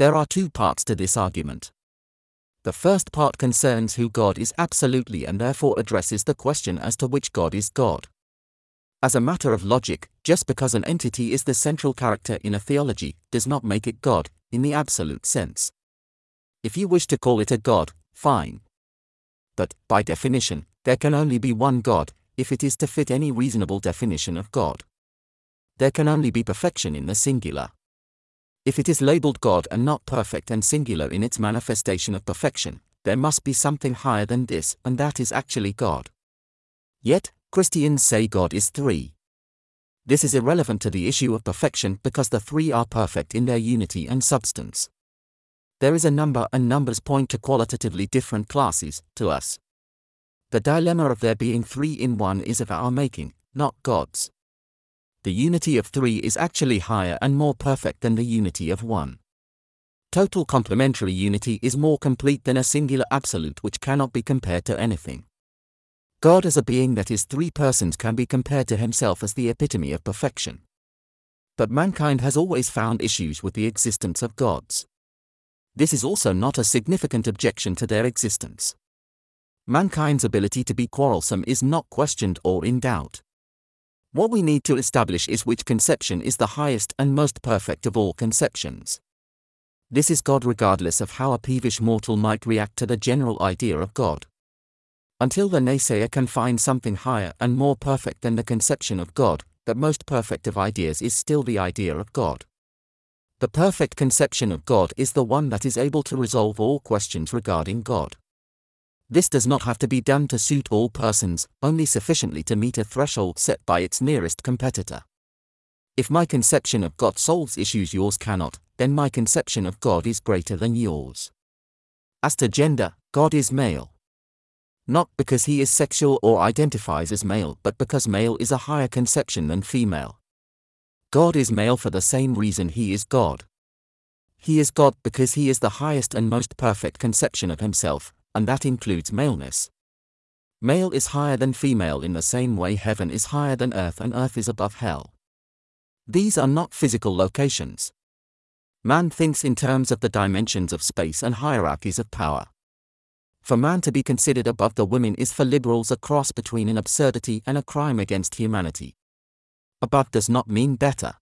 There are two parts to this argument. The first part concerns who God is absolutely and therefore addresses the question as to which God is God. As a matter of logic, just because an entity is the central character in a theology does not make it God, in the absolute sense. If you wish to call it a God, fine. But, by definition, there can only be one God, if it is to fit any reasonable definition of God. There can only be perfection in the singular. If it is labeled God and not perfect and singular in its manifestation of perfection, there must be something higher than this, and that is actually God. Yet, Christians say God is three. This is irrelevant to the issue of perfection because the three are perfect in their unity and substance. There is a number, and numbers point to qualitatively different classes, to us. The dilemma of there being three in one is of our making, not God's. The unity of three is actually higher and more perfect than the unity of one. Total complementary unity is more complete than a singular absolute which cannot be compared to anything. God as a being that is three persons can be compared to himself as the epitome of perfection. But mankind has always found issues with the existence of gods. This is also not a significant objection to their existence. Mankind's ability to be quarrelsome is not questioned or in doubt. What we need to establish is which conception is the highest and most perfect of all conceptions. This is God regardless of how a peevish mortal might react to the general idea of God. Until the naysayer can find something higher and more perfect than the conception of God, that most perfect of ideas is still the idea of God. The perfect conception of God is the one that is able to resolve all questions regarding God. This does not have to be done to suit all persons, only sufficiently to meet a threshold set by its nearest competitor. If my conception of God solves issues yours cannot, then my conception of God is greater than yours. As to gender, God is male not because he is sexual or identifies as male, but because male is a higher conception than female. God is male for the same reason he is God. He is God because he is the highest and most perfect conception of himself, and that includes maleness. Male is higher than female in the same way heaven is higher than earth and earth is above hell. These are not physical locations. Man thinks in terms of the dimensions of space and hierarchies of power. For man to be considered above the women is for liberals a cross between an absurdity and a crime against humanity. Above does not mean better.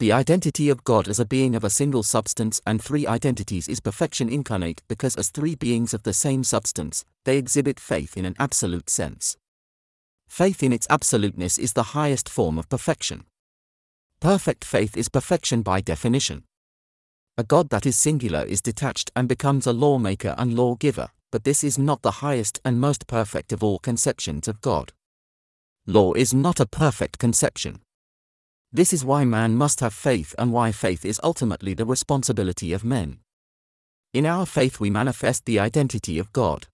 The identity of God as a being of a single substance and three identities is perfection incarnate because, as three beings of the same substance, they exhibit faith in an absolute sense. Faith in its absoluteness is the highest form of perfection. Perfect faith is perfection by definition. A God that is singular is detached and becomes a lawmaker and lawgiver, but this is not the highest and most perfect of all conceptions of God. Law is not a perfect conception. This is why man must have faith and why faith is ultimately the responsibility of men. In our faith we manifest the identity of God.